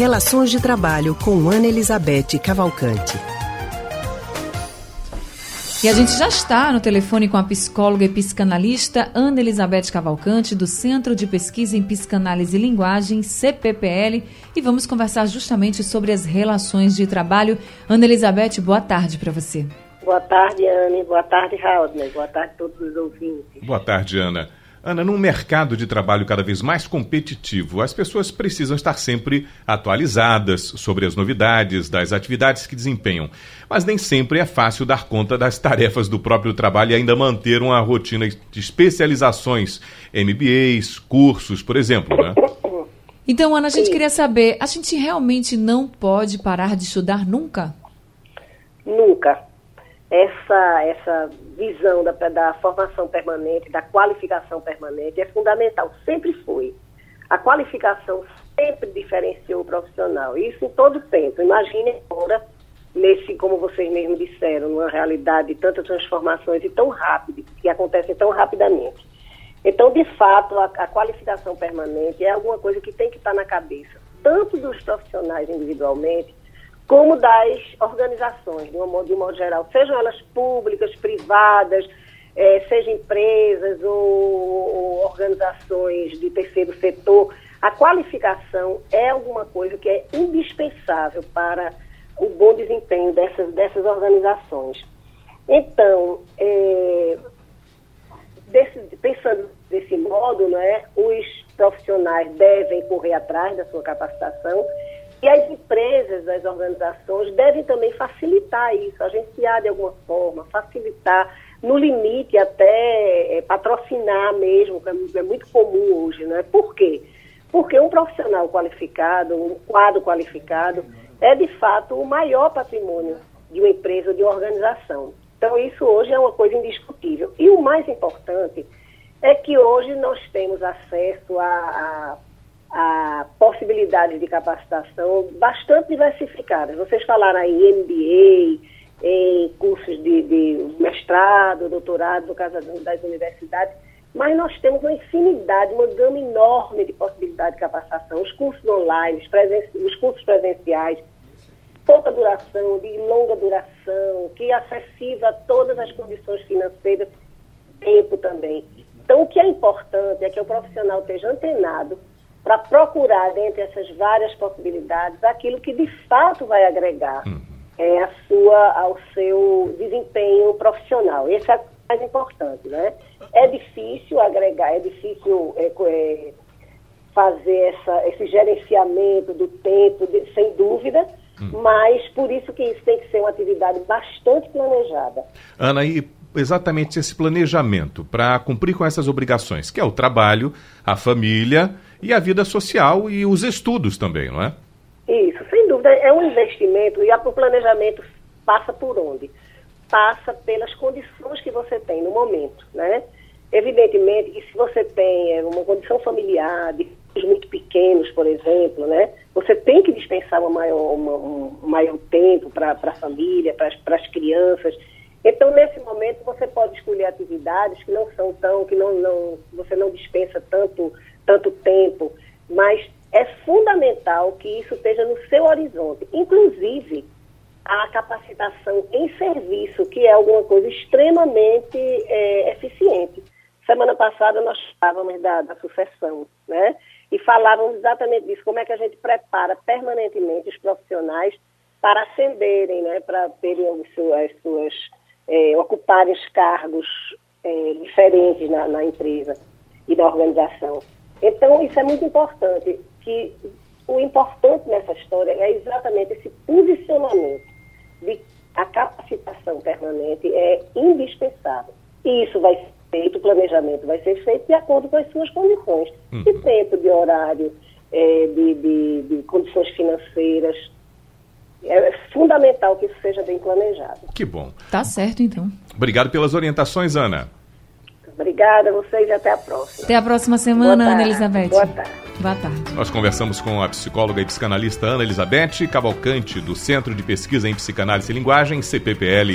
Relações de Trabalho com Ana Elizabeth Cavalcante. E a gente já está no telefone com a psicóloga e psicanalista Ana Elizabeth Cavalcante, do Centro de Pesquisa em Psicanálise e Linguagem, CPPL, e vamos conversar justamente sobre as relações de trabalho. Ana Elizabeth, boa tarde para você. Boa tarde, Ana. Boa tarde, Raul. Boa tarde a todos os ouvintes. Boa tarde, Ana. Ana, num mercado de trabalho cada vez mais competitivo, as pessoas precisam estar sempre atualizadas sobre as novidades das atividades que desempenham. Mas nem sempre é fácil dar conta das tarefas do próprio trabalho e ainda manter uma rotina de especializações, MBAs, cursos, por exemplo, né? Então, Ana, a gente Sim. queria saber, a gente realmente não pode parar de estudar nunca? Nunca essa, essa visão da, da formação permanente, da qualificação permanente é fundamental, sempre foi. A qualificação sempre diferenciou o profissional, isso em todo tempo. Imagine agora, nesse, como vocês mesmos disseram, numa realidade de tantas transformações e tão rápidas, que acontecem tão rapidamente. Então, de fato, a, a qualificação permanente é alguma coisa que tem que estar na cabeça, tanto dos profissionais individualmente, como das organizações, de um modo, de um modo geral, sejam elas públicas, privadas, é, sejam empresas ou, ou organizações de terceiro setor, a qualificação é alguma coisa que é indispensável para o bom desempenho dessas, dessas organizações. Então, é, desse, pensando desse modo, né, os profissionais devem correr atrás da sua capacitação e as empresas, as organizações devem também facilitar isso, agenciar de alguma forma, facilitar, no limite até é, patrocinar mesmo, que é muito comum hoje, né? Por quê? Porque um profissional qualificado, um quadro qualificado, é de fato o maior patrimônio de uma empresa de uma organização. Então, isso hoje é uma coisa indiscutível. E o mais importante é que hoje nós temos acesso a, a a possibilidades de capacitação bastante diversificadas. Vocês falaram aí em MBA, em cursos de, de mestrado, doutorado, no caso das universidades, mas nós temos uma infinidade, uma gama enorme de possibilidades de capacitação, os cursos online, os cursos presenciais, pouca duração, de longa duração, que é acessível a todas as condições financeiras, tempo também. Então, o que é importante é que o profissional esteja antenado para procurar, dentre essas várias possibilidades, aquilo que de fato vai agregar uhum. é, a sua, ao seu desempenho profissional. Esse é o mais importante, né? É difícil agregar, é difícil é, é, fazer essa, esse gerenciamento do tempo, de, sem dúvida, uhum. mas por isso que isso tem que ser uma atividade bastante planejada. Ana, e exatamente esse planejamento para cumprir com essas obrigações, que é o trabalho, a família e a vida social e os estudos também, não é? Isso, sem dúvida. É um investimento e o planejamento passa por onde? Passa pelas condições que você tem no momento, né? Evidentemente que se você tem é, uma condição familiar, de muito pequenos, por exemplo, né? Você tem que dispensar maior, uma, um maior tempo para a família, para as crianças. Então, nesse momento, você pode escolher atividades que não são tão, que não, não, você não dispensa tanto tanto tempo, mas é fundamental que isso esteja no seu horizonte. Inclusive, a capacitação em serviço, que é alguma coisa extremamente é, eficiente. Semana passada nós falávamos da, da sucessão, né? E falávamos exatamente disso, como é que a gente prepara permanentemente os profissionais para ascenderem, né? Para terem as suas, é, ocuparem os cargos é, diferentes na, na empresa e na organização. Então, isso é muito importante, que o importante nessa história é exatamente esse posicionamento de a capacitação permanente é indispensável. E isso vai ser feito, o planejamento vai ser feito de acordo com as suas condições uhum. de tempo, de horário, é, de, de, de condições financeiras. Fundamental que isso seja bem planejado. Que bom. Tá certo, então. Obrigado pelas orientações, Ana. Obrigada a vocês e até a próxima. Até a próxima semana, Ana Elizabeth. Boa tarde. Boa tarde. Nós conversamos com a psicóloga e psicanalista Ana Elizabeth Cavalcante, do Centro de Pesquisa em Psicanálise e Linguagem, CPPL.